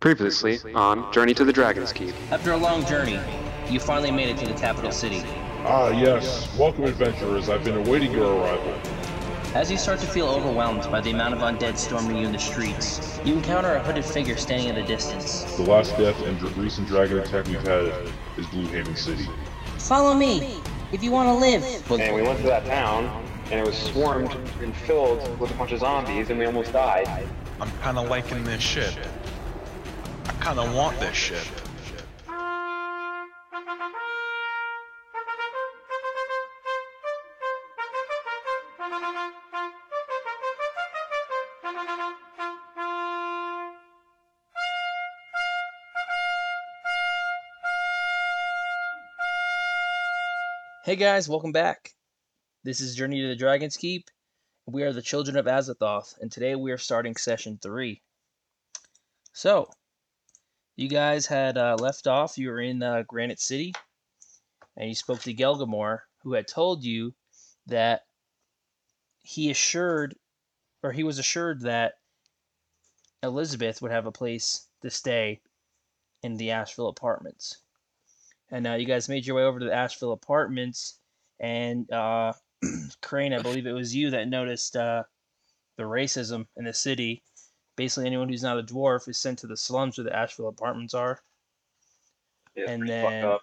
Previously on Journey to the Dragon's Keep. After a long journey, you finally made it to the capital city. Ah, yes. Welcome, adventurers. I've been awaiting your arrival. As you start to feel overwhelmed by the amount of undead storming you in the streets, you encounter a hooded figure standing at a distance. The last death and dr- recent dragon attack we've had is Blue Haven City. Follow me if you want to live. And we went to that town, and it was swarmed and filled with a bunch of zombies, and we almost died. I'm kind of liking this ship. I kind of want this ship. Hey guys, welcome back. This is Journey to the Dragon's Keep. We are the children of Azathoth, and today we are starting session three. So, you guys had uh, left off. You were in uh, Granite City, and you spoke to Gelgamor, who had told you that he assured, or he was assured that Elizabeth would have a place to stay in the Asheville apartments. And uh, you guys made your way over to the Asheville apartments, and uh, Crane, I believe it was you that noticed uh, the racism in the city. Basically, anyone who's not a dwarf is sent to the slums where the Asheville apartments are. Yeah, And then-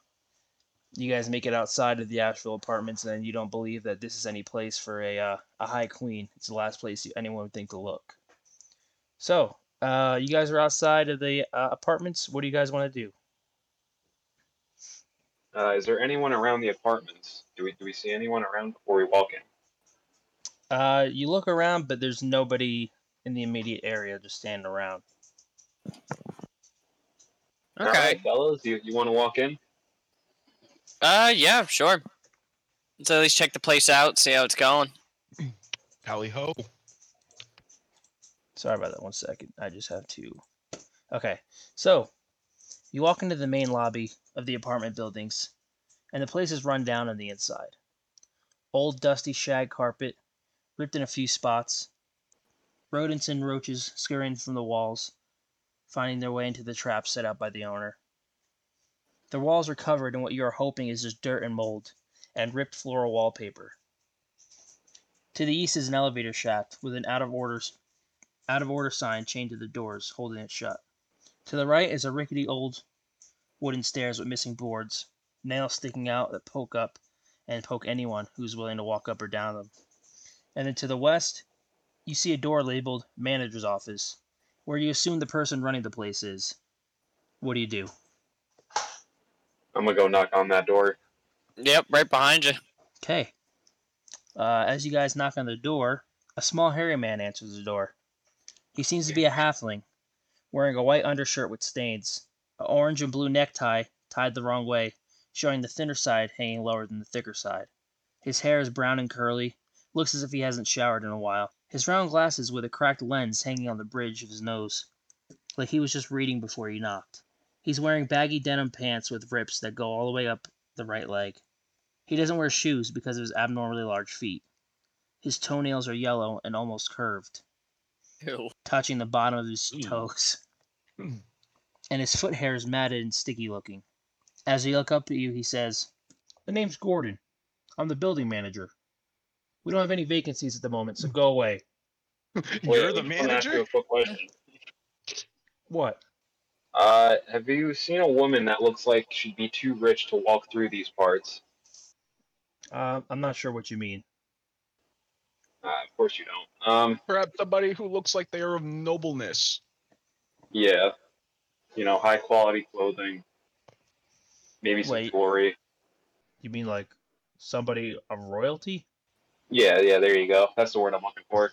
You guys make it outside of the Asheville apartments, and you don't believe that this is any place for a uh, a high queen. It's the last place you, anyone would think to look. So, uh, you guys are outside of the uh, apartments. What do you guys want to do? Uh, is there anyone around the apartments? Do we do we see anyone around before we walk in? Uh, you look around, but there's nobody in the immediate area just standing around. All right, fellas, you, you want to walk in? Uh, yeah, sure. Let's at least check the place out, see how it's going. Tally ho. Sorry about that. One second. I just have to. Okay. So, you walk into the main lobby of the apartment buildings, and the place is run down on the inside. Old dusty shag carpet, ripped in a few spots. Rodents and roaches scurrying from the walls, finding their way into the traps set out by the owner. The walls are covered in what you are hoping is just dirt and mold, and ripped floral wallpaper. To the east is an elevator shaft with an out of order out of order sign chained to the doors, holding it shut. To the right is a rickety old wooden stairs with missing boards, nails sticking out that poke up and poke anyone who's willing to walk up or down them. And then to the west, you see a door labeled Manager's Office, where you assume the person running the place is. What do you do? I'm gonna go knock on that door. Yep, right behind you. Okay. Uh, as you guys knock on the door, a small hairy man answers the door. He seems to be a halfling, wearing a white undershirt with stains, an orange and blue necktie tied the wrong way, showing the thinner side hanging lower than the thicker side. His hair is brown and curly, looks as if he hasn't showered in a while. His round glasses with a cracked lens hanging on the bridge of his nose, like he was just reading before he knocked. He's wearing baggy denim pants with rips that go all the way up the right leg. He doesn't wear shoes because of his abnormally large feet. His toenails are yellow and almost curved, Ew. touching the bottom of his toes. Hmm. and his foot hair is matted and sticky looking. As he look up at you, he says, The name's Gordon. I'm the building manager. We don't have any vacancies at the moment, so go away. You're the Wait, let me ask you manager? a quick question. What? Uh, have you seen a woman that looks like she'd be too rich to walk through these parts? Uh, I'm not sure what you mean. Uh, of course you don't. Um, Perhaps somebody who looks like they are of nobleness. yeah. You know, high quality clothing. Maybe some Wait. jewelry. You mean like somebody of royalty? Yeah, yeah, there you go. That's the word I'm looking for.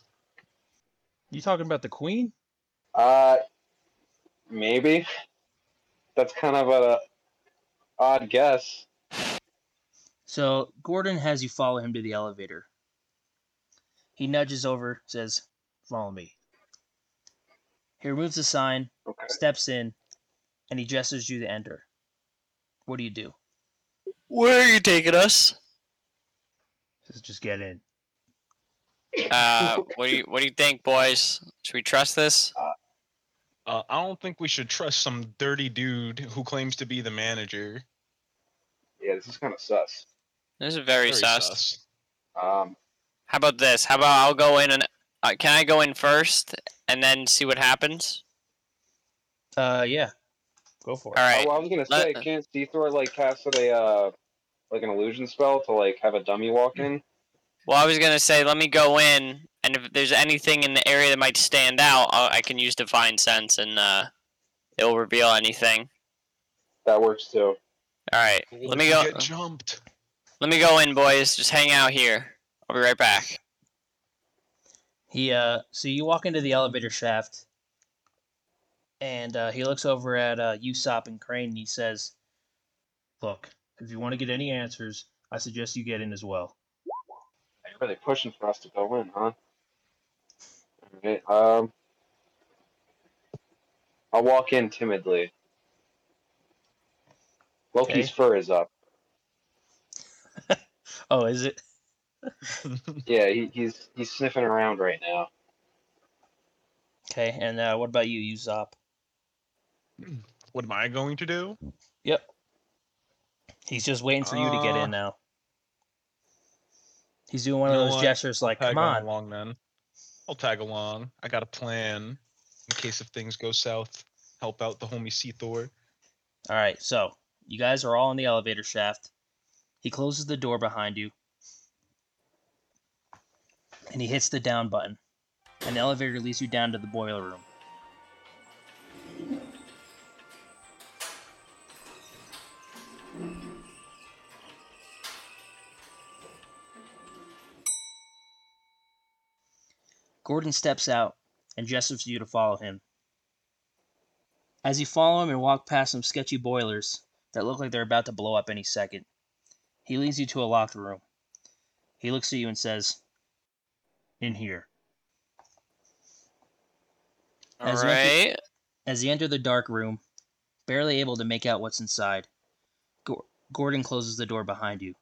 You talking about the queen? Uh, maybe. That's kind of a odd guess. So Gordon has you follow him to the elevator. He nudges over, says, Follow me. He removes the sign, Okay. steps in, and he gestures you to enter. What do you do? Where are you taking us? Says, Just get in. Uh, what do you what do you think, boys? Should we trust this? Uh, I don't think we should trust some dirty dude who claims to be the manager. Yeah, this is kind of sus. This is very, sus. sus. Um, How about this? How about I'll go in and uh, can I go in first and then see what happens? Uh, yeah. Go for it. All right. oh, well, I was gonna let- say, can't Seathor like cast a uh, like an illusion spell to like have a dummy walk in? Well, I was gonna say let me go in, and if there's anything in the area that might stand out, I'll, I can use divine sense, and uh, it'll reveal anything. That works too. All right. What Let me go. Get jumped. Let me go in, boys. Just hang out here. I'll be right back. He uh, so you walk into the elevator shaft, and uh, he looks over at uh, Usopp and Crane, and he says, "Look, if you want to get any answers, I suggest you get in as well." You're really pushing for us to go in, huh? Alright, um. I'll walk in timidly. Loki's Okay. fur is up. Oh, is it? Yeah, he, he's he's sniffing around right now. Okay, and uh, what about you, Usopp? What am I going to do? Yep. He's just waiting for you to get Uh, in now. He's doing one of you know those what? gestures like, Tag "Come on on." along then. I'll tag along. I got a plan in case if things go south. Help out the homie Seathor. All right, so you guys are all in the elevator shaft. He closes the door behind you, and he hits the down button, and the elevator leads you down to the boiler room. Gordon steps out and gestures for you to follow him. As you follow him and walk past some sketchy boilers that look like they're about to blow up any second, he leads you to a locked room. He looks at you and says, In here. All As you enter- As you enter the dark room, barely able to make out what's inside, Gordon closes the door behind you.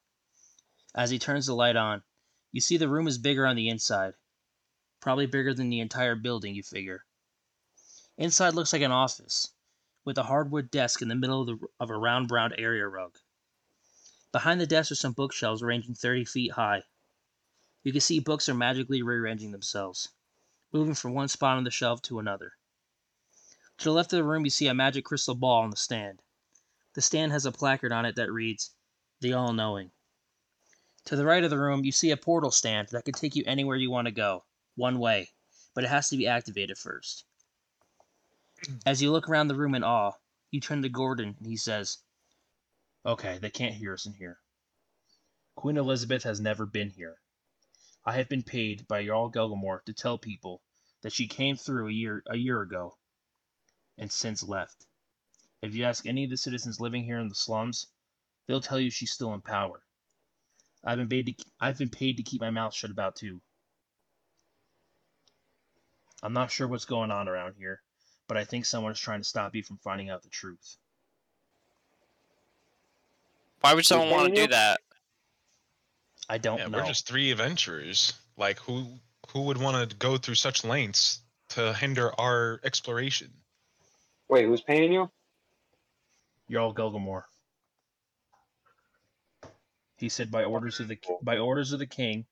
As he turns the light on, you see the room is bigger on the inside. Probably bigger than the entire building, you figure. Inside looks like an office, with a hardwood desk in the middle of, the, of a round brown area rug. Behind the desk are some bookshelves ranging 30 feet high. You can see books are magically rearranging themselves, moving from one spot on the shelf to another. To the left of the room, you see a magic crystal ball on the stand. The stand has a placard on it that reads, The All Knowing. To the right of the room, you see a portal stand that can take you anywhere you want to go, one way, but it has to be activated first. Hmm. As you look around the room in awe, you turn to Gordon and he says, Okay, they can't hear us in here. Queen Elizabeth has never been here. I have been paid by Jarl Gelgamore to tell people that she came through a year a year ago and since left. If you ask any of the citizens living here in the slums, they'll tell you she's still in power. I've been paid to I've been paid to keep my mouth shut about too. I'm not sure what's going on around here, but I think someone is trying to stop you from finding out the truth. Why would someone want to do that? I don't Yeah, know. we're just three adventurers. Like who who would want to go through such lengths to hinder our exploration? Wait, who's paying you? You're all Gilgamore. He said, by orders of the by orders of the king,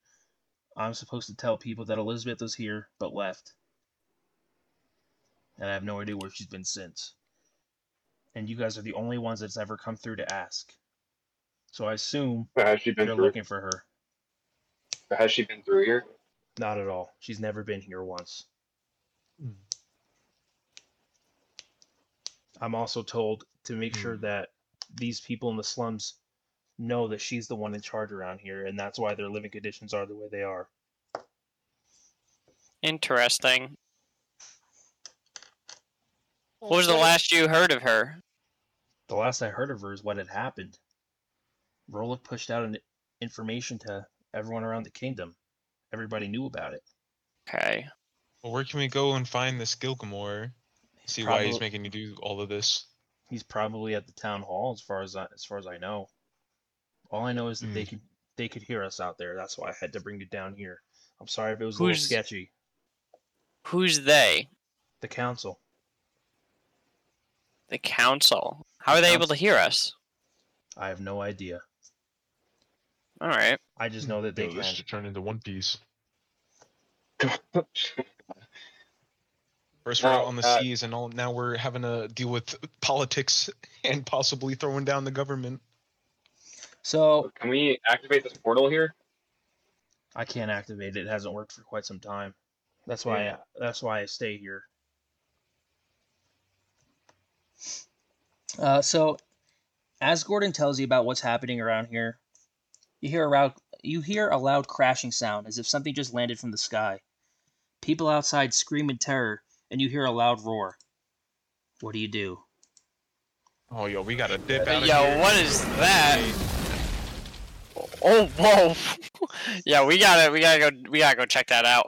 I'm supposed to tell people that Elizabeth was here but left, and I have no idea where she's been since. And you guys are the only ones that's ever come through to ask. So I assume Has she been you're through? looking for her. Has she been through here? Not at all. She's never been here once. Hmm. I'm also told to make sure Hmm. that these people in the slums know that she's the one in charge around here, and that's why their living conditions are the way they are. Interesting. What was the last you heard of her? The last I heard of her is what had happened. Rolock pushed out an information to everyone around the kingdom. Everybody knew about it. Okay. Well, where can we go and find this Gilgamore? See why he's making you do all of this. He's probably at the town hall, as far as I, as far as I know. All I know is that they Mm. could they could hear us out there. That's why I had to bring you down here. I'm sorry if it was a little sketchy. Who's they? The council. The council. How are they able to hear us? I have no idea. All right. I just know that they Yo, can. should turn into One Piece. First we're Now, out on the uh, seas, and all, now we're having to deal with politics and possibly throwing down the government. So Can we activate this portal here? I can't activate it. It hasn't worked for quite some time. That's why. Yeah. that's why I stay here. Uh, so, as Gordon tells you about what's happening around here, you hear a loud, you hear a loud crashing sound as if something just landed from the sky. People outside scream in terror, and you hear a loud roar. What do you do? Oh, yo, we gotta dip out of Yo, here. what is that? Oh, whoa. yeah, we gotta, we gotta go, we gotta go check that out.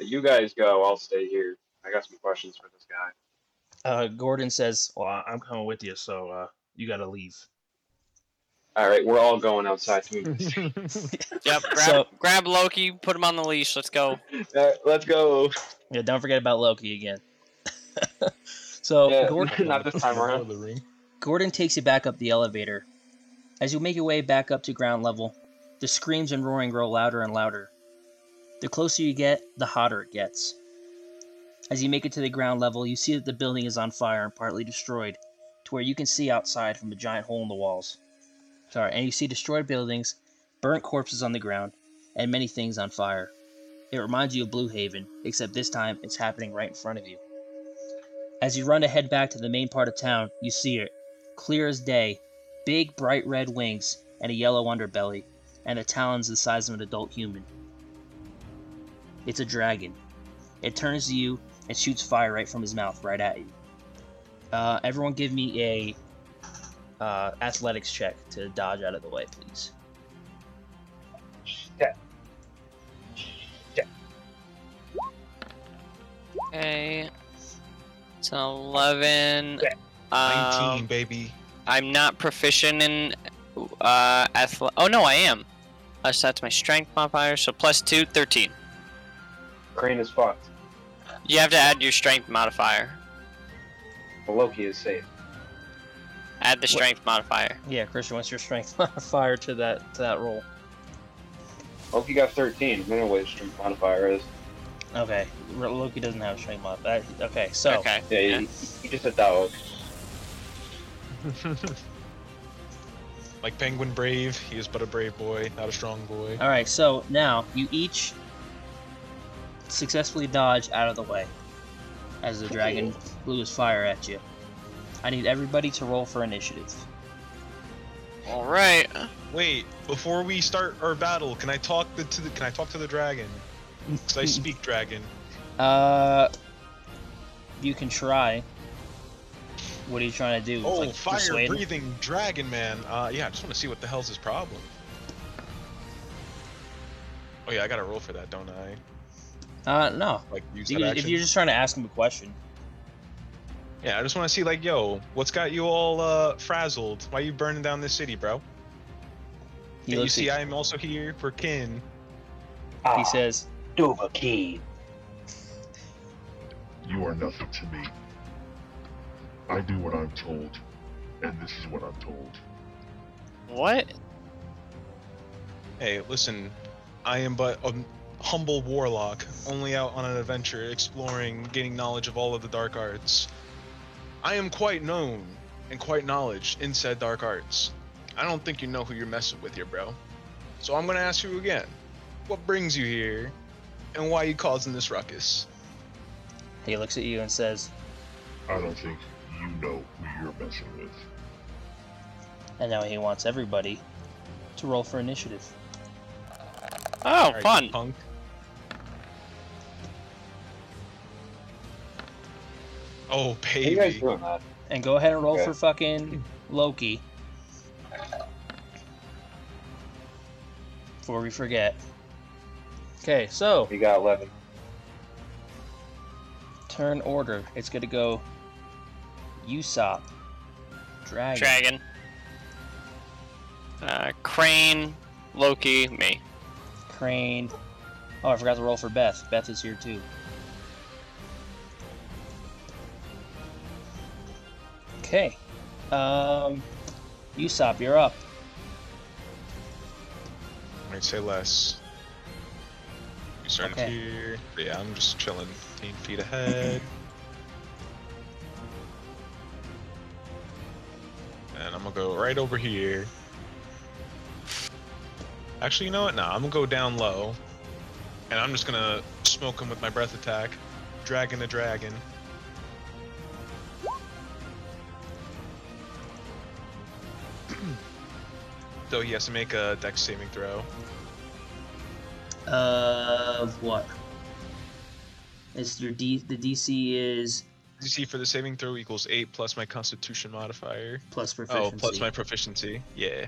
You guys go. I'll stay here. I got some questions for this guy. Uh, Gordon says, "Well, I- I'm coming with you, so uh, you got to leave." All right, we're all going outside to move. Yep. Grab, So- grab Loki, put him on the leash. Let's go. All right, let's go. Yeah, don't forget about Loki again. so Yeah, Gordon, not this time around. Gordon takes you back up the elevator. As you make your way back up to ground level, the screams and roaring grow louder and louder. The closer you get, the hotter it gets. As you make it to the ground level, you see that the building is on fire and partly destroyed, to where you can see outside from a giant hole in the walls. Sorry, and you see destroyed buildings, burnt corpses on the ground, and many things on fire. It reminds you of Blue Haven, except this time it's happening right in front of you. As you run to head back to the main part of town, you see it, clear as day, big bright red wings and a yellow underbelly, and the talons the size of an adult human. It's a dragon. It turns to you and shoots fire right from his mouth right at you. Uh, everyone give me a uh, athletics check to dodge out of the way, please. Yeah. Okay. It's an 11. 19, Um, baby. I'm not proficient in uh athle- Oh no, I am. Uh, so that's my strength modifier. So plus two, 13. Crane is fucked. You have to add your strength modifier. But Loki is safe. Add the strength modifier. Yeah, Christian, what's your strength modifier to that to that roll? Loki got 13. I don't know what his strength modifier is. Okay, R- Loki doesn't have a strength modifier. Okay, so Okay. Yeah, Yeah. He, he just a dog. like Penguin Brave, he is but a brave boy, not a strong boy. All right, so now you each successfully dodge out of the way as the dragon blew his fire at you. I need everybody to roll for initiative. All right. Wait, before we start our battle, can I talk the, to the can I talk to the dragon? Cause I speak dragon. Uh, you can try. What are you trying to do? Oh, Like, fire persuade him? breathing dragon man. Uh, yeah, I just want to see what the hell's his problem. Oh yeah, I gotta roll for that, don't I? Uh, no. Like use You- that if you're just trying to ask him a question, Yeah, I just want to see like, yo, what's got you all uh frazzled? Why you burning down this city, bro? he Yeah, you see, I'm also here for kin. he says, Dovahkiin. You are nothing to me. I do what I'm told, and this is what I'm told. What? Hey, listen, I am but a humble warlock, only out on an adventure, exploring, gaining knowledge of all of the dark arts. I am quite known and quite knowledge in said dark arts. I don't think you know who you're messing with here, bro. So I'm gonna ask you again. What brings you here, and why you causing this ruckus? he looks at you and says, I don't think you know who you're messing with. and now he wants everybody to roll for initiative. Oh, Alright, fun. punk. Oh, How you guys baby. doing that? And go ahead and roll Okay. for fucking Loki. Before we forget. Okay, so We got 11. turn order. It's gonna go Usopp, Dragon, Dragon. Uh, Crane, Loki, me. Crane. Oh, I forgot to roll for Beth. Beth is here too. Okay. Um, Usopp, you're up. Might say less. You starting Okay. here? But yeah, I'm just chilling 15 feet ahead. and I'm gonna go right over here. Actually, you know what? Nah, I'm gonna go down low. And I'm just gonna smoke him with my breath attack. Dragon to dragon. So he has to make a dex saving throw. Of what? Is your D the DC is DC for the saving throw equals 8 plus my constitution modifier. plus proficiency. Oh, plus my proficiency. Yeah.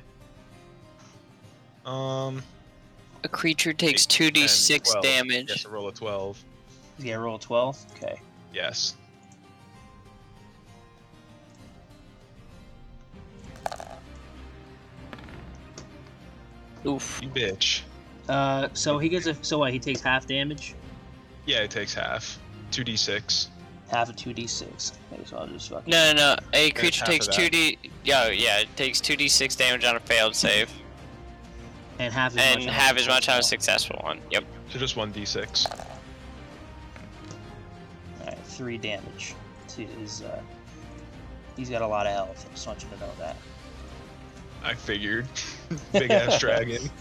Um, A creature takes 2d6 damage. yes, roll a 12. Yeah, roll twelve. Okay. Yes. Oof. You bitch. Uh, so he gets a so what? He takes half damage, Yeah, it takes half. 2d6. half of two d six. Okay, so I'll just fucking. No, no, no. A creature takes 2d. Yo, yeah, it takes 2d6 damage on a failed save, And half as and much. on half a as much on a successful. successful one. Yep. So just 1d6. Alright, three damage to his. Uh, he's got a lot of health. I just want you to know that. I figured. Big ass dragon.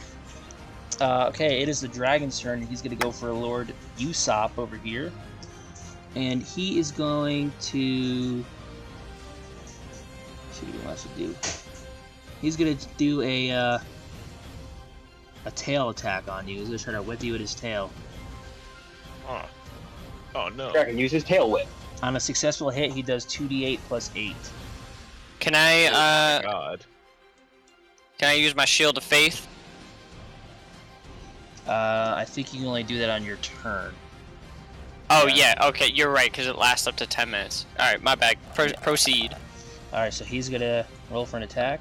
Uh, okay, it is the dragon's turn. He's going to go for a Lord Usopp over here. And he is going to. See what he wants to do. He's going to do a. Uh, a tail attack on you. He's going to try to whip you with his tail. Oh. Oh no. Dragon use his tail whip. On a successful hit, he does 2d8 plus 8. Can I, Oh my uh, God. Can I use my shield of faith? Uh, I think you can only do that on your turn. Oh Yeah. yeah, okay, you're right, because it lasts up to 10 minutes. All right, my bad. Pro- proceed. Alright, so he's going to roll for an attack.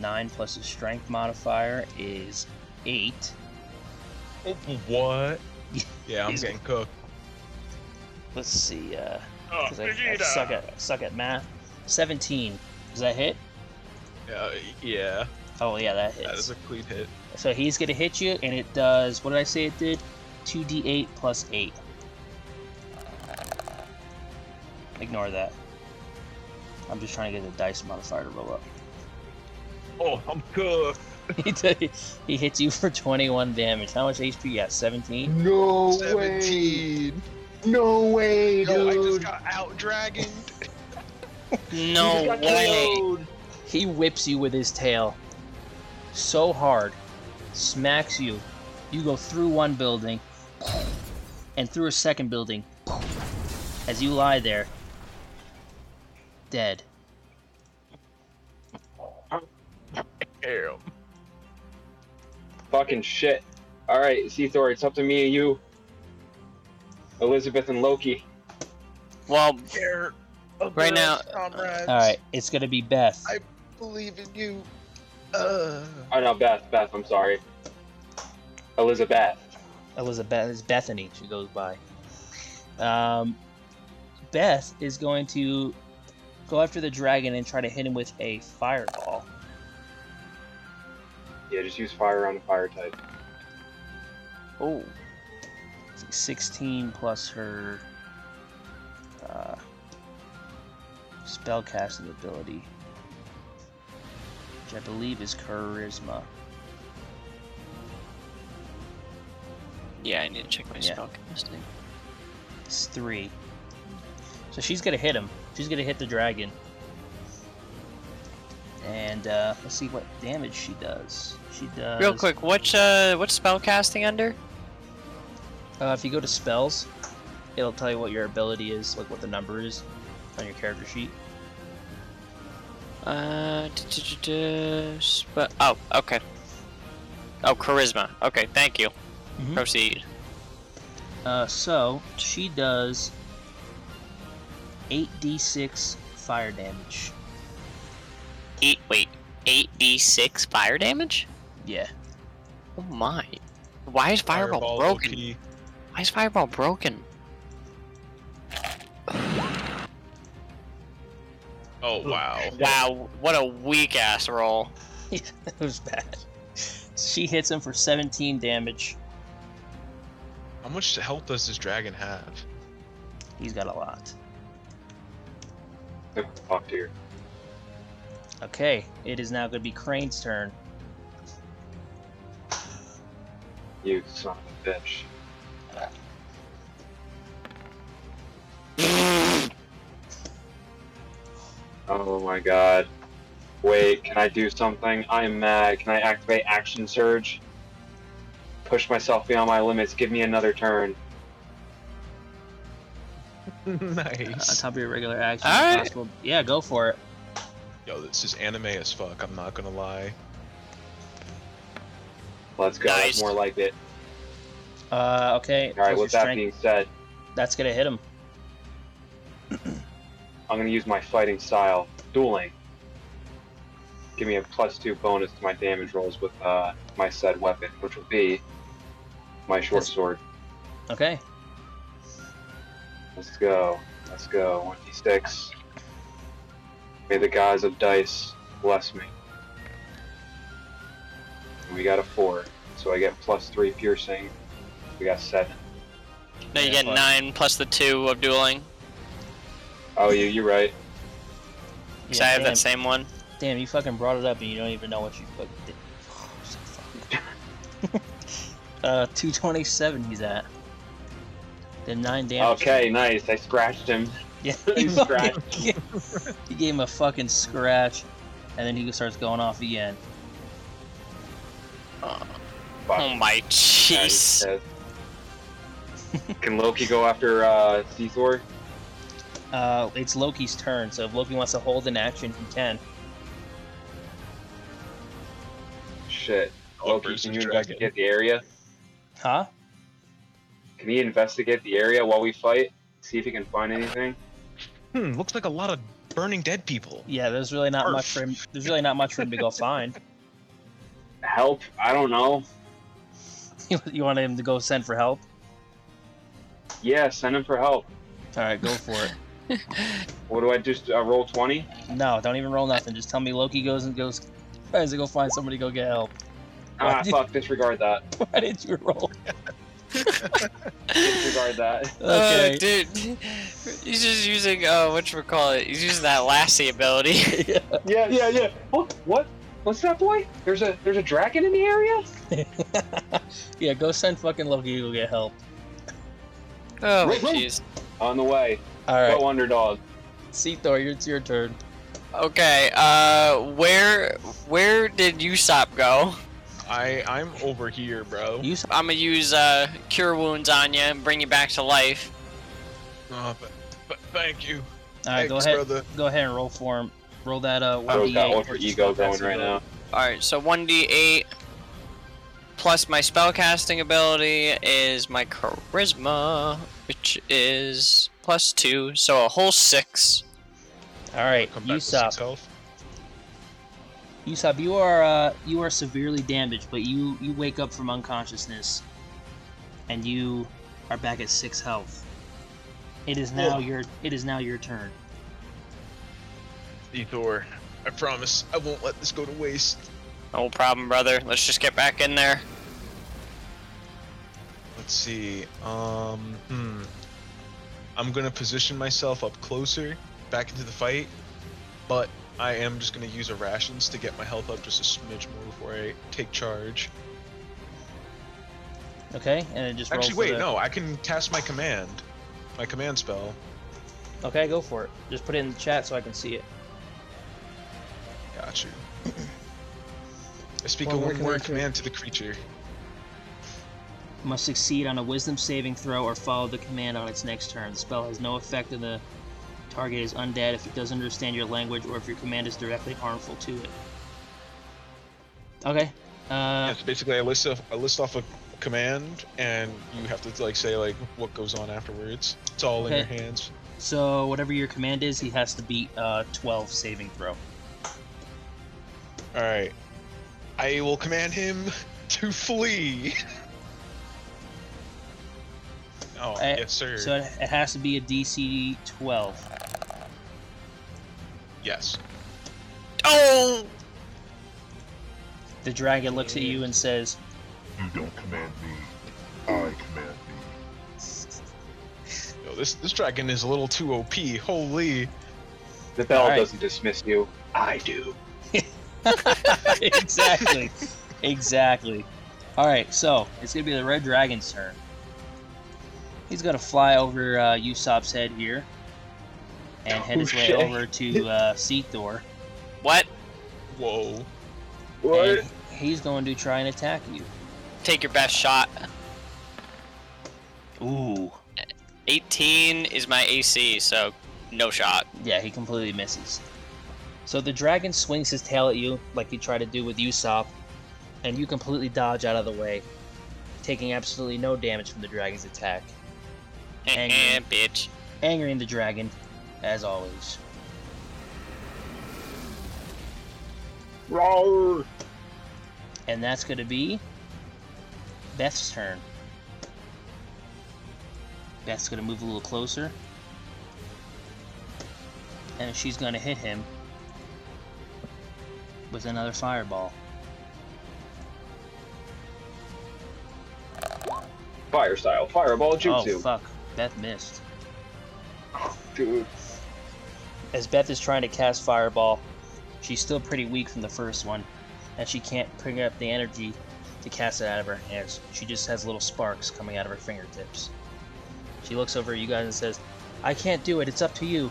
9 plus his strength modifier is 8. What? Yeah, I'm getting cooked. Let's see, uh, Oh, because I, I suck at I suck at math. Seventeen. Does that hit? Yeah, yeah, Oh yeah, that that is hits. a clean hit. So he's gonna hit you, and it does. What did I say it did? Two d eight plus eight. Ignore that. I'm just trying to get the dice modifier to roll up. Oh, I'm cooked. he, did- he hits you for 21 damage. How much HP you got? 17? No way! 17. No way, Yo, I just got out dragoned. No just got way. KO'd. He whips you with his tail so hard, smacks you. You go through one building and through a second building as you lie there, dead. Damn. Fucking shit. Alright, Thor, it's up to me and you. Elizabeth and Loki. Well, Care Right now- comrades. All right, it's gonna be Beth. I believe in you. Uh. Oh no, Beth, Beth, I'm sorry. Elizabeth. Elizabeth is Bethany. She goes by. Um, Beth is going to go after the dragon and try to hit him with a fireball. Yeah, just use fire on the fire type. Oh. 16 plus her uh, spellcasting ability, which I believe is charisma. yeah, I need to check my Yeah. spell casting. It's three. So she's gonna hit him. She's gonna hit the dragon. And uh, let's see what damage she does. She does. Real quick, what's uh, what's spell casting under? Uh, if you go to spells, it'll tell you what your ability is, like what the number is on your character sheet. Uh, spe- oh, okay. Oh, charisma. Okay, thank you. Mhm. Proceed. Uh, so she does 8d6 fire damage. Eight. Wait, eight d six fire damage. Yeah. Oh my. Why is fireball, Fireball, broken? Loki. Why is fireball broken? Oh wow. Wow, what a weak ass roll. it was bad. She hits him for 17 damage. How much health does this dragon have? He's got a lot. Talk to you. Okay, it is now going to be Crane's turn. You son of a bitch. Oh my god. Wait, can I do something? I am mad. Can I activate Action Surge? Push myself beyond my limits. Give me another turn. Nice. on nice. top of your regular action. All right. possible- Yeah, go for it. Yo, this is anime as fuck. I'm not gonna lie. Let's go. That's Nice. more like it. Uh, okay. Alright, plus with that strength- being said, That's going to hit him. I'm gonna use my fighting style. Dueling. Give me a plus two bonus to my damage rolls with uh, my said weapon, which will be my short That's- sword. Okay. Let's go. Let's go. 1d6. May the gods of dice bless me. We got a 4, so I get plus 3 piercing. We got 7. No, you Yeah, get plus- nine plus the two of dueling. Oh, you, you're right. Because Yeah, I have damn, that same one. damn, you fucking brought it up and you don't even know what you fucking did. Oh, so fucking- uh, 227 he's at. Then 9 damage. Okay, nice. I scratched him. Yeah, He you fucking scratched. gave, he gave him a fucking scratch, and then he starts going off again. Fuck. Oh my Yeah, he's jeez. Can Loki go after uh, Seathor? Uh, it's Loki's turn, so if Loki wants to hold an action, he can. Shit. Oh, Loki, versus can you dragon. investigate the area? Huh? Can he investigate the area while we fight? See if he can find anything? Hmm, looks like a lot of burning dead people. Yeah, there's really not Arf. much for him. There's really not much for him to go find. Help? I don't know. you, you want him to go send for help? Yeah, send him for help. All right, go for it. What do I just uh, roll 20? No, don't even roll nothing. Just tell me Loki goes and goes tries to go find somebody go get help. Ah, Why did- fuck, disregard that. Why did you roll? Disregard that. Okay. Uh, dude, he's just using uh, what you call it? He's using that Lassie ability. yeah. Yeah, yeah, yeah. What? What? What's that, boy? There's a there's a dragon in the area? yeah, go send fucking Loki to go get help. oh my Wait, wait. jeez. On the way. All right, Go underdog. see Thor, it's your turn. Okay, uh, where where did Usopp go? I I'm over here, bro. You s- I'm gonna use uh, cure wounds on you and bring you back to life. Oh, but, but thank you. all right, go ahead. brother. Go ahead and roll for him. Roll that uh. Bro's got 1d8 ultra versus ego going right now. All right, so 1d8 plus my spellcasting ability is my charisma, which is plus two, so a whole six. All right, Come back with six Usopp. Usopp, you are uh, you are severely damaged, but you you wake up from unconsciousness, and you are back at six health. It is now Ugh. your it is now your turn. Thor, I promise I won't let this go to waste. No problem, brother. Let's just get back in there. Let's see. Um, hmm. I'm gonna position myself up closer, back into the fight, but I am just gonna use a rations to get my health up just a smidge more before I take charge. Okay, and it just roll Actually, wait, the- no, I can cast my command, my command spell. Okay, go for it. Just put it in the chat so I can see it. Got you. I speak One a one-word command command to the creature. Must succeed on a Wisdom saving throw or follow the command on its next turn. The spell has no effect on the target is undead if it doesn't understand your language or if your command is directly harmful to it. Okay. Uh, Yeah, so basically, I list off, I list off a command, and you have to like say like what goes on afterwards. It's all in your hands. So whatever your command is, he has to beat uh, 12 saving throw. All right. I will command him to flee. Oh, Uh, yes, sir. So it, it has to be a DC 12. Yes. Oh! The dragon looks at you and says, You don't command me. I command thee. Yo, this this dragon is a little too OP. Holy. The bell Alright. doesn't dismiss you. I do. exactly. exactly. All right, so it's gonna be the red dragon's turn. He's gonna fly over uh, Usopp's head here, and head his way shit. over to uh, Seathor. What? Whoa. And he's going to try and attack you. Take your best shot. Ooh. 18 is my AC, so no shot. Yeah, he completely misses. So the dragon swings his tail at you, like he tried to do with Usopp, and you completely dodge out of the way, taking absolutely no damage from the dragon's attack, Angry. Eh, bitch. angering the dragon, as always. Roar! And that's going to be Beth's turn. Beth's going to move a little closer. And she's going to hit him with another fireball. Fire style, fireball oh, jutsu. Oh, fuck. Beth missed. Dude. As Beth is trying to cast Fireball, she's still pretty weak from the first one, and she can't bring up the energy to cast it out of her hands. She just has little sparks coming out of her fingertips. She looks over at you guys and says, I can't do it, it's up to you.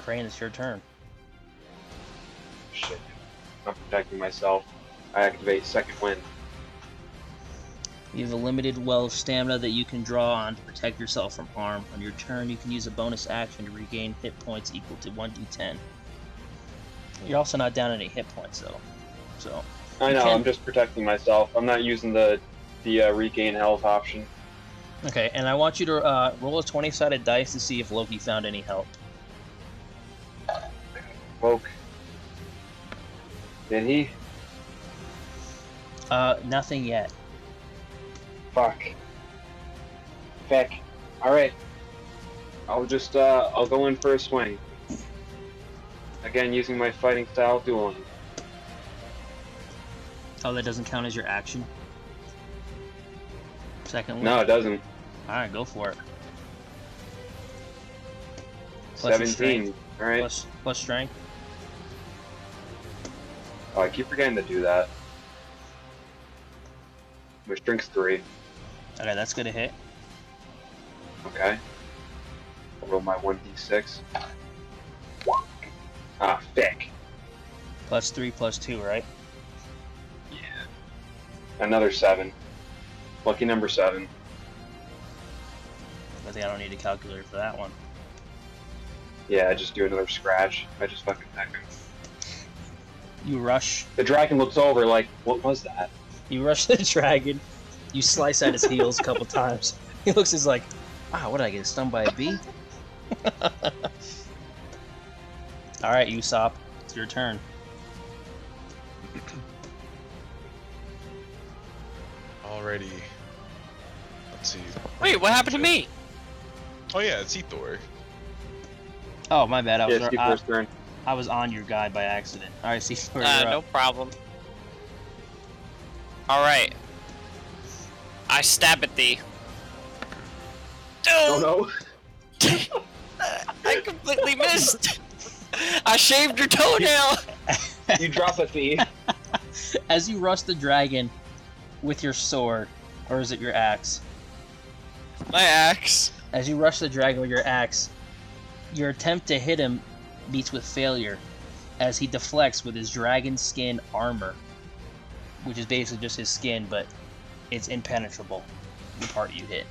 Crane, it's your turn. Shit. I'm protecting myself. I activate second wind. You have a limited well of stamina that you can draw on to protect yourself from harm. On your turn, you can use a bonus action to regain hit points equal to 1d10. You're also not down any hit points, though. So, I know, can- I'm just protecting myself. I'm not using the the uh, regain health option. Okay, and I want you to uh, roll a 20 sided dice to see if Loki found any help. Woke. Did he? Uh, nothing yet. Fuck. Feck. Alright. I'll just, uh, I'll go in for a swing. Again, using my fighting style dueling. Oh, that doesn't count as your action? Second one? No, it doesn't. Alright, go for it. Plus your 17. Alright. Plus, plus strength. Oh, I keep forgetting to do that. My strength's 3. Okay, that's gonna hit. Okay. I'll roll my 1d6. Ah, feck. Plus 3, plus 2, right? Yeah. Another 7. Lucky number 7. I think I don't need a calculator for that one. Yeah, I just do another scratch. I just fucking peck him. You rush. The dragon looks over like, what was that? You rush the dragon. You slice at his heels a couple times. He looks as like, ah, what did I get stung by a bee? All right, Usopp, it's your turn. Alrighty. Let's see. Wait, what happened to me? Oh yeah, it's Ethor. Oh, my bad. I was, yeah, Steve I, first turn. I was on your guy by accident. All right, see, you're Uh, up. no problem. Alright. I stab at thee. Oh no. I completely missed. I shaved your toenail. you drop a thee. As you rush the dragon with your sword, or is it your axe? My axe. As you rush the dragon with your axe, your attempt to hit him meets with failure as he deflects with his dragon skin armor, which is basically just his skin, but it's impenetrable, the part you hit.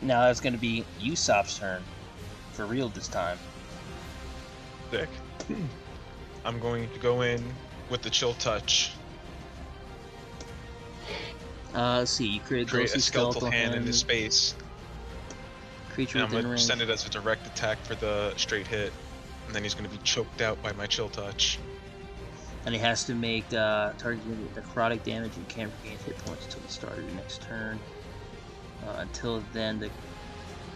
Now it's going to be Usopp's turn, for real this time. Sick. I'm going to go in with the chill touch. Uh, let's see, you create, Create ghostly a skeletal skeletal hand hand, into space. Creature I'm going to range. send it as a direct attack for the straight hit. And then he's going to be choked out by my chill touch. And he has to make uh, target necrotic damage and can't regain hit points until the start of your next turn. Uh, until then, the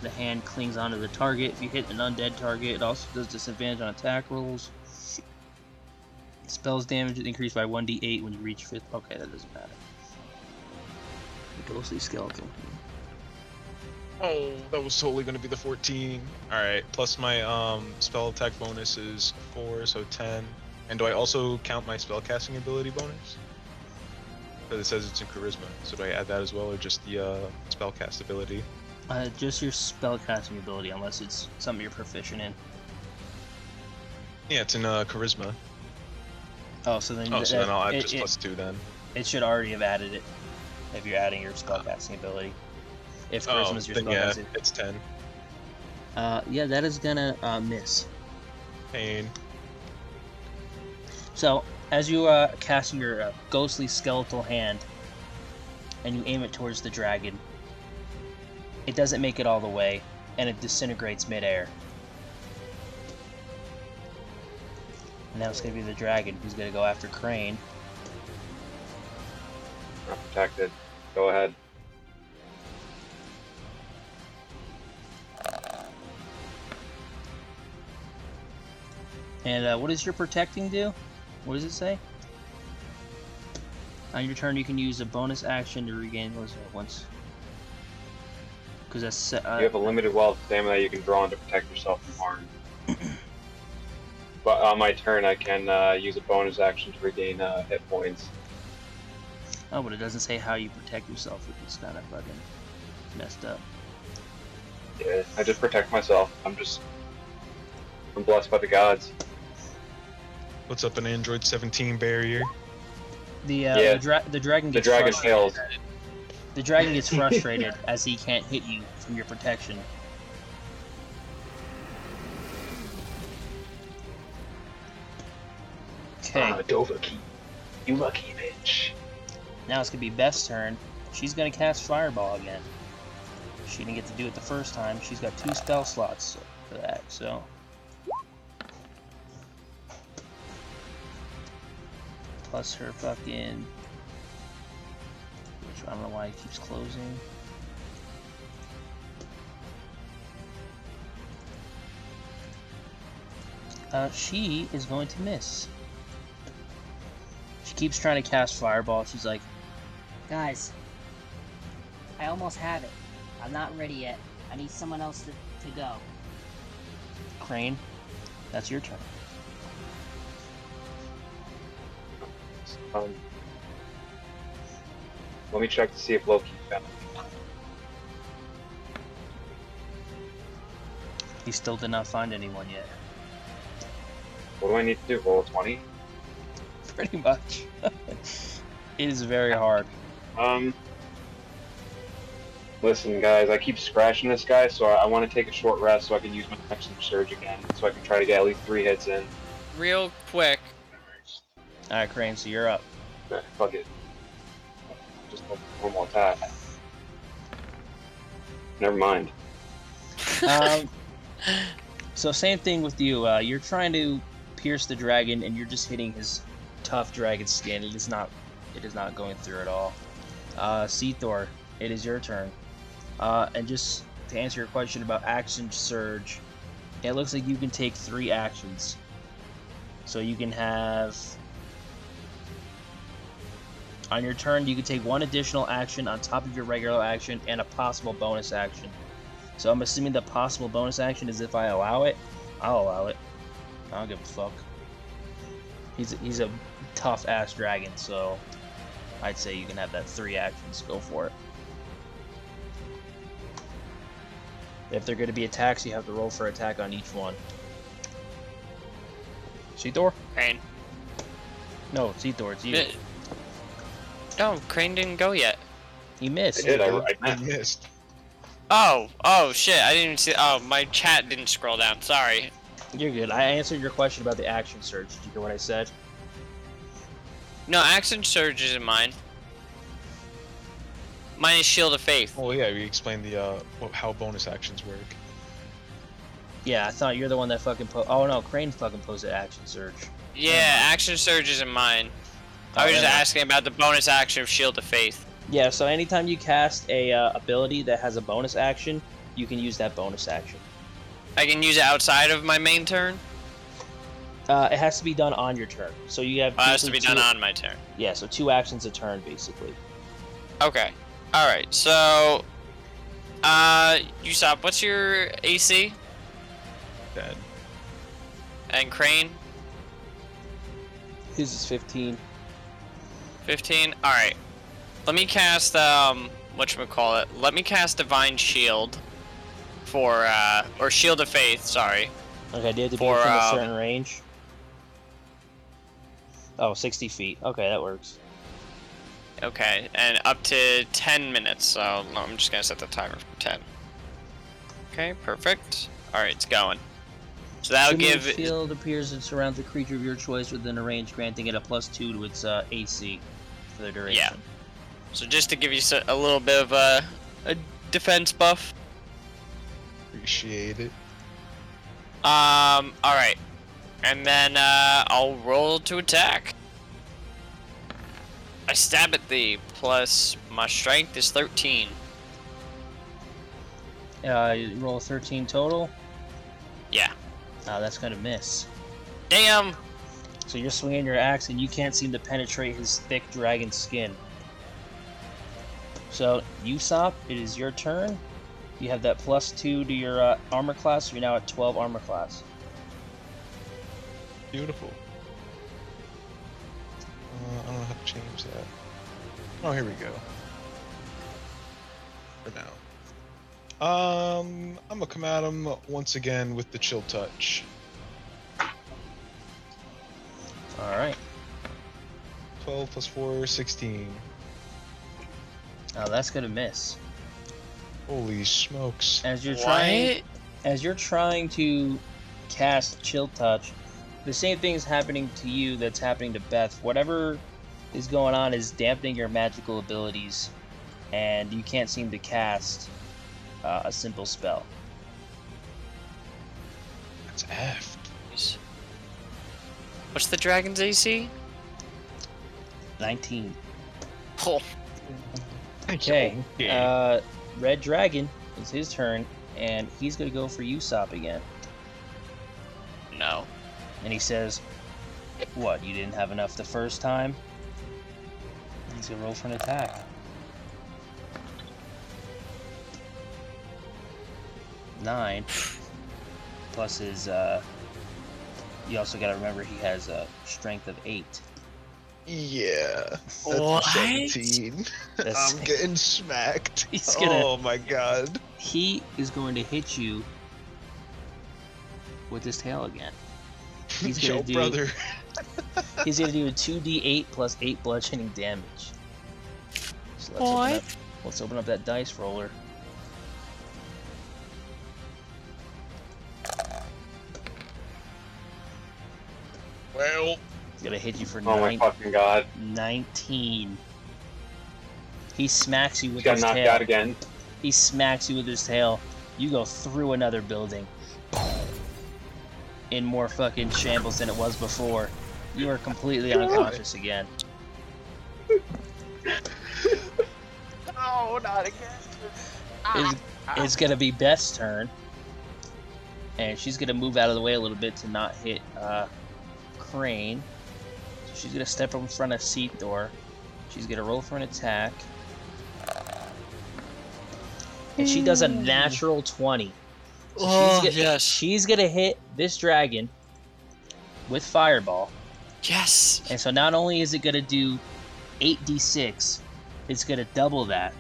the hand clings onto the target. If you hit an undead target, it also does disadvantage on attack rolls. Spells damage is increased by 1d8 when you reach fifth. Okay, that doesn't matter. The ghostly skeleton. Oh, that was totally gonna be the 14. Alright, plus my um spell attack bonus is 4, so 10. And do I also count my spell casting ability bonus? Because it says it's in charisma. So do I add that as well, or just the uh, spell cast ability? Uh, just your spell casting ability, unless it's something you're proficient in. Yeah, it's in uh, charisma. Oh, so then Oh, so then I'll add it, just it- plus 2 then. it should already have added it if you're adding your spell spellcasting ability. If Oh, charisma's your then yeah, spellcasting. it's 10. Uh, yeah, that is gonna uh, miss. Pain. So, as you uh, cast your uh, ghostly skeletal hand and you aim it towards the dragon, it doesn't make it all the way and it disintegrates midair. And now it's gonna be the dragon who's gonna go after Crane. I'm protected. Go ahead. And uh, what does your protecting do? What does it say? On your turn, you can use a bonus action to regain those once. Because that's uh, You have a limited well of stamina you can draw on to protect yourself from harm. but on my turn, I can uh, use a bonus action to regain uh, hit points. Oh, but it doesn't say how you protect yourself, which is kind of fucking messed up. Yeah, I just protect myself. I'm just. I'm blessed by the gods. What's up, an Android 17 barrier? The uh, Yeah. the, dra- the dragon The gets dragon frustrated. fails. The dragon gets frustrated as he can't hit you from your protection. Okay, Ah, Dovahki. You lucky bitch. now it's gonna be Beth's turn. She's gonna cast Fireball again. She didn't get to do it the first time. She's got two spell slots for that, so. Plus her fucking. Which I don't know why it keeps closing. Uh, she is going to miss. She keeps trying to cast Fireball. She's like, Guys, I almost have it. I'm not ready yet. I need someone else to, to go. Crane, that's your turn. Um, let me check to see if Loki found me. He still did not find anyone yet. What do I need to do? Roll 20? Pretty much. it is very hard. Um. Listen, guys, I keep scratching this guy, so I, I want to take a short rest so I can use my action surge again, so I can try to get at least three hits in. Real quick, Alright, Crane, so you're up. Nah, fuck it. Just a normal attack. Never mind. Um, so same thing with you. Uh, you're trying to pierce the dragon, and you're just hitting his tough dragon skin. It is not. It is not going through at all. Uh, Seathor, it is your turn. Uh, and just to answer your question about action surge, it looks like you can take three actions. So you can have. On your turn, you can take one additional action on top of your regular action and a possible bonus action. So I'm assuming the possible bonus action is if I allow it, I'll allow it. I don't give a fuck. He's a, he's a tough ass dragon, so I'd say you can have that three actions. Go for it. If they're going to be attacks, you have to roll for attack on each one. Seathor? Crane. No, Seathor, it's you. Uh, No, Crane didn't go yet. You missed. I did, I, I I, missed. Oh, oh shit! I didn't even see. Oh, my chat didn't scroll down. Sorry. You're good. I answered your question about the action surge. Did you hear what I said? No, action surge isn't mine. Mine is Shield of Faith. Oh yeah, we explained the uh how bonus actions work. Yeah, I thought you're the one that fucking po- Oh no, Crane fucking posted action surge. Yeah, action surge isn't mine. I was just asking about the bonus action of Shield of Faith. Yeah, so anytime you cast a uh, ability that has a bonus action, you can use that bonus action. I can use it outside of my main turn. Uh, it has to be done on your turn. So you have. Oh, it has to be basically done on my turn. Yeah, so two actions a turn basically. Okay. All right. So, uh, Usopp, what's your AC Dead. and Crane? His is 15. 15. All right. Let me cast um call it. Let me cast Divine Shield for uh or Shield of Faith. Sorry. Okay, do you have to be For, within a um, certain range? Oh, 60 feet. Okay, that works. Okay, and up to 10 minutes. So no, I'm just gonna set the timer for 10. Okay, perfect. All right, it's going. So that'll give. field appears and surrounds a creature of your choice within a range, granting it a plus two to its uh, AC for the duration. So just to give you a little bit of a, a defense buff. Appreciate it. Um. All right, and then uh, I'll roll to attack. I stab at thee. Plus my strength is 13. Uh, you roll 13 total. Yeah. Uh, that's gonna miss. Damn. So you're swinging your axe and you can't seem to penetrate his thick dragon skin. So, Usopp, it is your turn. You have that plus two to your uh, armor class. You're now at 12 armor class. Beautiful. Uh, I don't know how to change that. Oh, here we go. For now. Um, I'm gonna come at him once again with the chill touch. All right. 12 plus 4, 16. Now that's gonna miss. Holy smokes. As you're trying, as you're trying to cast Chill Touch, the same thing is happening to you that's happening to Beth. Whatever is going on is dampening your magical abilities, and you can't seem to cast uh, a simple spell. That's F. What's the dragon's AC? 19. Oh, Okay. Uh, Red Dragon is his turn, and he's gonna go for Usopp again. no. And he says, "What? You didn't have enough the first time?" He's gonna roll for an attack. Nine. Plus his. Uh, you also got to remember he has a strength of eight. Yeah. That's What? 17. That's- I'm getting smacked. He's gonna- Oh my god. He is going to hit you with his tail again. He's gonna Yo, do- brother. He's gonna do a two d eight plus eight bludgeoning damage. So let's open What? up. Let's open up that dice roller. Gonna hit you for Oh my fucking god. 19. He smacks you with He's with got his knocked tail. out again. He smacks you with his tail. You go through another building. In more fucking shambles than it was before. You are completely unconscious again. no, not again. It's, it's gonna be Beth's turn. And she's gonna move out of the way a little bit to not hit uh, Crane. So she's gonna step up in front of Seathor. She's gonna roll for an attack. And she does a natural 20. So Oh, she's, go- yes. she's gonna hit this dragon with Fireball. Yes. And so not only is it gonna do 8d6, it's gonna double that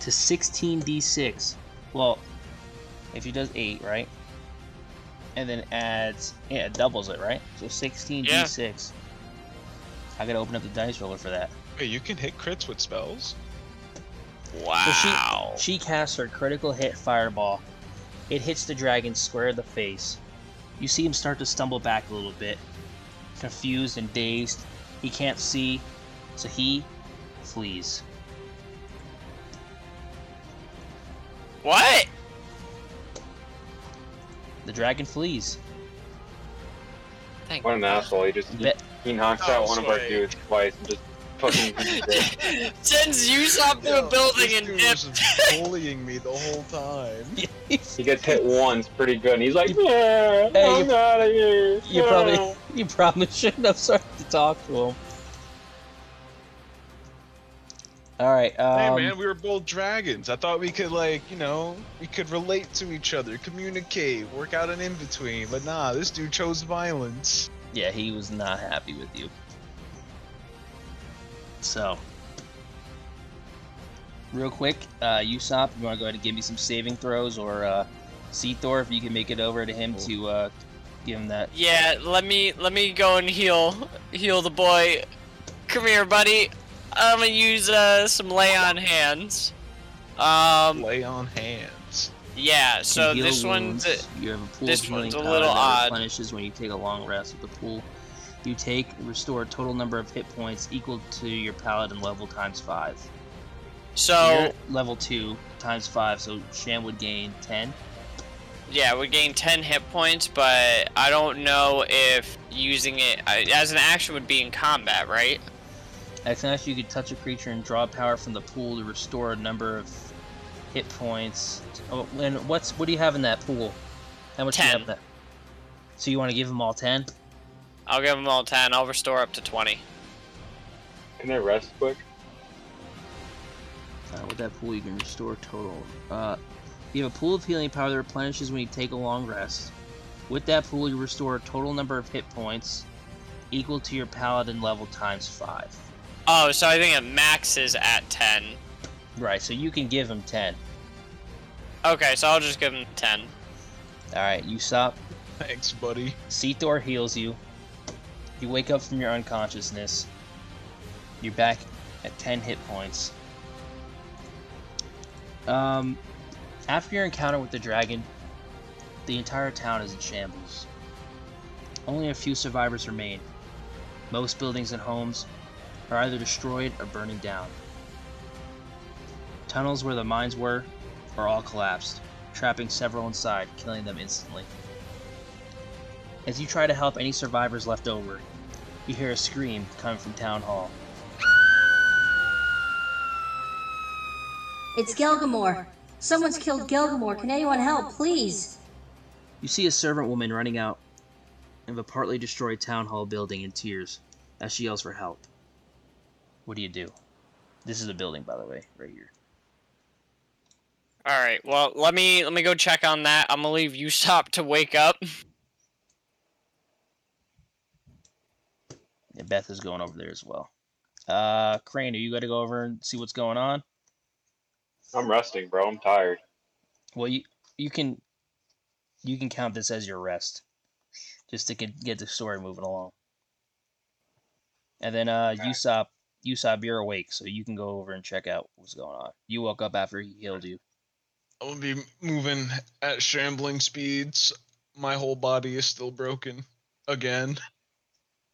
to 16d6. Well, if he does 8, right? And then adds, yeah, it doubles it, right? So 16d6. I gotta open up the dice roller for that. Wait, you can hit crits with spells? Wow. So she, she casts her critical hit fireball. It hits the dragon square in the face. You see him start to stumble back a little bit, confused and dazed. He can't see, so he flees. what? The dragon flees. Thank What an asshole. He just he, Bet- he knocks Oh, out one of our dudes twice and just fucking dick. Sends Usopp to a Yo, building this and dude dips. was bullying me the whole time. He gets hit once pretty good, and he's like, yeah, Hey, I'm you- out of here. You yeah." probably you probably shouldn't have started to talk to him. All right. Um, hey man, we were both dragons. I thought we could like, you know, we could relate to each other, communicate, work out an in between. But nah, this dude chose violence. Yeah, he was not happy with you. So, real quick, uh, Usopp, you want to go ahead and give me some saving throws, or uh, Thor, if you can make it over to him to uh, give him that. Yeah, let me let me go and heal heal the boy. Come here, buddy. I'm gonna use uh, some lay on hands. Um, Lay on hands. Yeah. So this one's wounds. You have a pool this of one's a little odd. replenishes when you take a long rest with the pool. You take restore a total number of hit points equal to your paladin level times five. so You're level two times five, so Sham would gain ten. yeah, we gain 10 hit points, but I don't know if using it as an action would be in combat, right? As an action, you could touch a creature and draw power from the pool to restore a number of hit points. Oh, and what's what do you have in that pool? How much do you have 10. in that? So you want to give them all ten? I'll give them all 10. I'll restore up to 20. Can I rest quick? Uh, with that pool, you can restore total. Uh, you have a pool of healing power that replenishes when you take a long rest. With that pool, you restore a total number of hit points equal to your paladin level times five. Oh, so I think it maxes at 10. Right, so you can give him ten. Okay, so I'll just give him 10. All right, you stop. Thanks, buddy. Thor heals you. You wake up from your unconsciousness. You're back at 10 hit points. Um, after your encounter with the dragon, the entire town is in shambles. Only a few survivors remain. Most buildings and homes are either destroyed or burning down. Tunnels where the mines were are all collapsed, trapping several inside, killing them instantly. As you try to help any survivors left over, you hear a scream coming from Town Hall. It's Gelgamore. Someone's killed Gelgamore. Can anyone help, please? You see a servant woman running out of a partly destroyed town hall building in tears as she yells for help. What do you do? This is a building, by the way, right here. All right. Well, let me let me go check on that. I'm gonna leave Usopp to wake up. And Beth is going over there as well. Uh, Crane, are you going to go over and see what's going on? I'm resting, bro. I'm tired. Well, you you can you can count this as your rest, just to get, get the story moving along. And then uh, Usopp, Usopp, you're awake, so you can go over and check out what's going on. You woke up after he healed you. I'm gonna be moving at shambling speeds. My whole body is still broken. Again.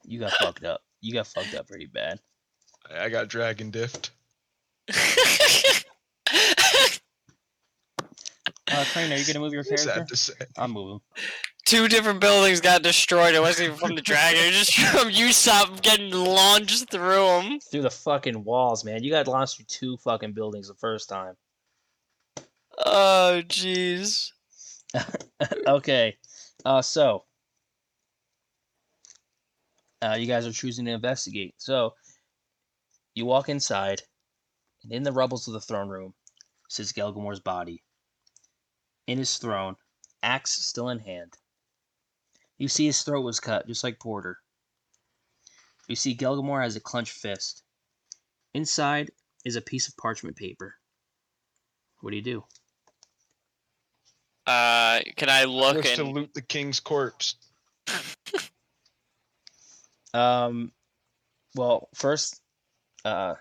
You got fucked up. You got fucked up pretty bad. I I got dragon diffed. Uh, Crane, are you gonna move your character? Sad to say. I'm moving. Two different buildings got destroyed. It wasn't even from the dragon. It was just from Usopp getting launched through them. Through the fucking walls, man. You got launched through two fucking buildings the first time. Oh, jeez. okay. Uh, so uh, you guys are choosing to investigate. So you walk inside, and in the rubbles of the throne room sits Gelgamore's body. In his throne, axe still in hand. You see his throat was cut, just like Porter. You see Gelgamore has a clenched fist. Inside is a piece of parchment paper. What do you do? Uh, can I look Wish to loot the king's corpse. Um, well, first, uh,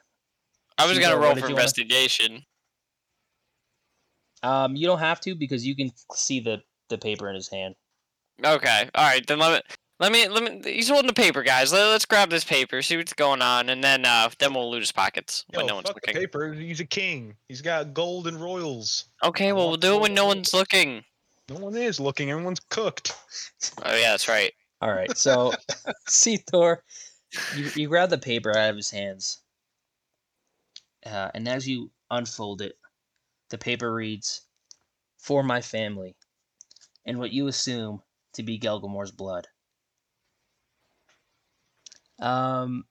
I was gonna roll for you wanna- investigation. Um, you don't have to because you can see the the paper in his hand. Okay. All right. Then let me. Let me, let me, he's holding the paper, guys. Let, us grab this paper, see what's going on, and then, uh, then we'll loot his pockets when Yo, no one's fuck the looking. paper. He's a king. He's got gold and royals. Okay, well, we'll do it when no one's looking. No one is looking. Everyone's cooked. Oh, yeah, that's right. All right, so see Thor, you you grab the paper out of his hands, Uh, and as you unfold it, the paper reads, "For my family," and what you assume to be Gelgamore's blood. Um,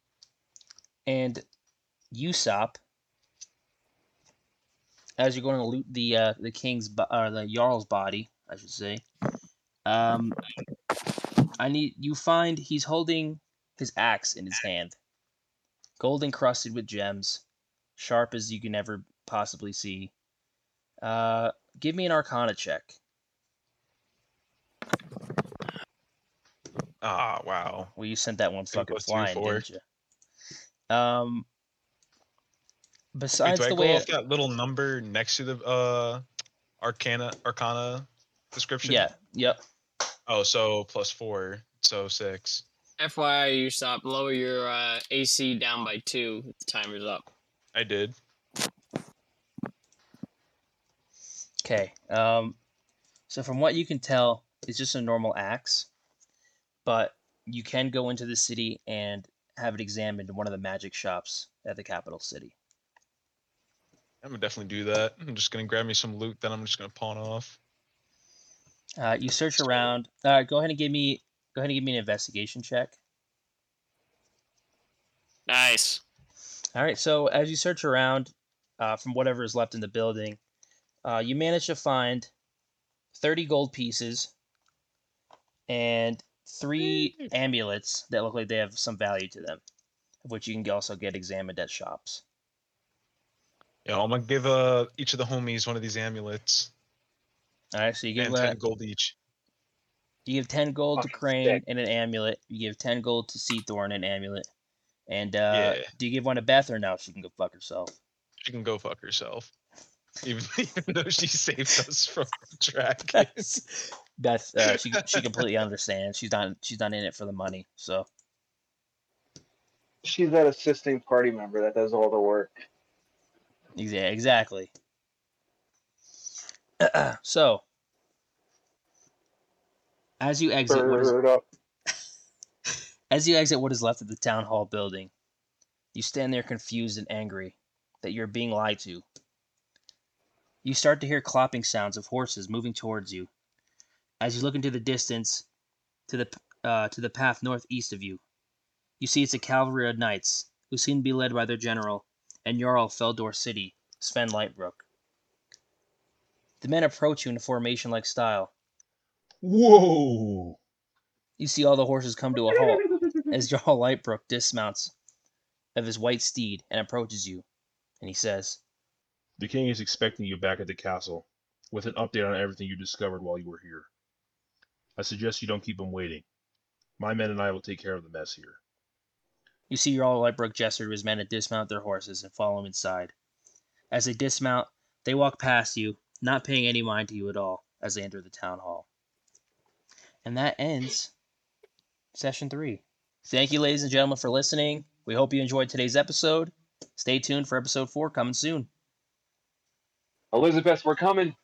and Usopp, as you're going to loot the uh, the king's bo- or the jarl's body, I should say. Um, I need you find he's holding his axe in his hand, gold encrusted with gems, sharp as you can ever possibly see. Uh, give me an Arcana check. Ah, wow. Well, you sent that one fucking plus flying, four. didn't you? Um. Wait, Besides do I the go way, off that little number next to the uh Arcana Arcana description? yeah, yep. Oh, so plus four, so six. FYI, you stop. Lower your uh, AC down by two. The timer's up. I did. Okay. Um, so from what you can tell, it's just a normal axe, but you can go into the city and have it examined in one of the magic shops at the capital city. I'm gonna definitely do that. I'm just gonna grab me some loot, then I'm just gonna pawn off. Uh, you search around. Uh, go ahead and give me go ahead and give me an investigation check. Nice. All right. So as you search around, uh, from whatever is left in the building, uh, you manage to find thirty gold pieces and three amulets that look like they have some value to them, of which you can also get examined at shops. Yeah, I'm gonna give uh each of the homies one of these amulets All right. So you give and uh, ten gold each. you give ten gold to Crane sick. and an amulet. You give ten gold to Seathorn and an amulet. And uh, Yeah. do you give one to Beth or no? She can go fuck herself. She can go fuck herself. Even, even though she saved us from the dragon. Beth, uh, she she completely understands. She's not she's not in it for the money. So She's that assisting party member that does all the work. yeah, exactly. so as you exit, what is as you exit what is left of the town hall building, you stand there confused and angry that you're being lied to. You start to hear clopping sounds of horses moving towards you. As you look into the distance, to the uh, to the path northeast of you, you see it's a cavalry of knights who seem to be led by their general and Jarl Feldor City, Sven Lightbrook. The men approach you in a formation-like style. Whoa! You see all the horses come to a halt as Jarl Lightbrook dismounts of his white steed and approaches you, and he says, The king is expecting you back at the castle with an update on everything you discovered while you were here. I suggest you don't keep him waiting. My men and I will take care of the mess here. You see Jarl Lightbrook gesture to his men to dismount their horses and follow him inside. As they dismount, they walk past you, not paying any mind to you at all as they enter the town hall. And that ends session three. Thank you, ladies and gentlemen, for listening. We hope you enjoyed today's episode. Stay tuned for episode four coming soon. Elizabeth, we're coming.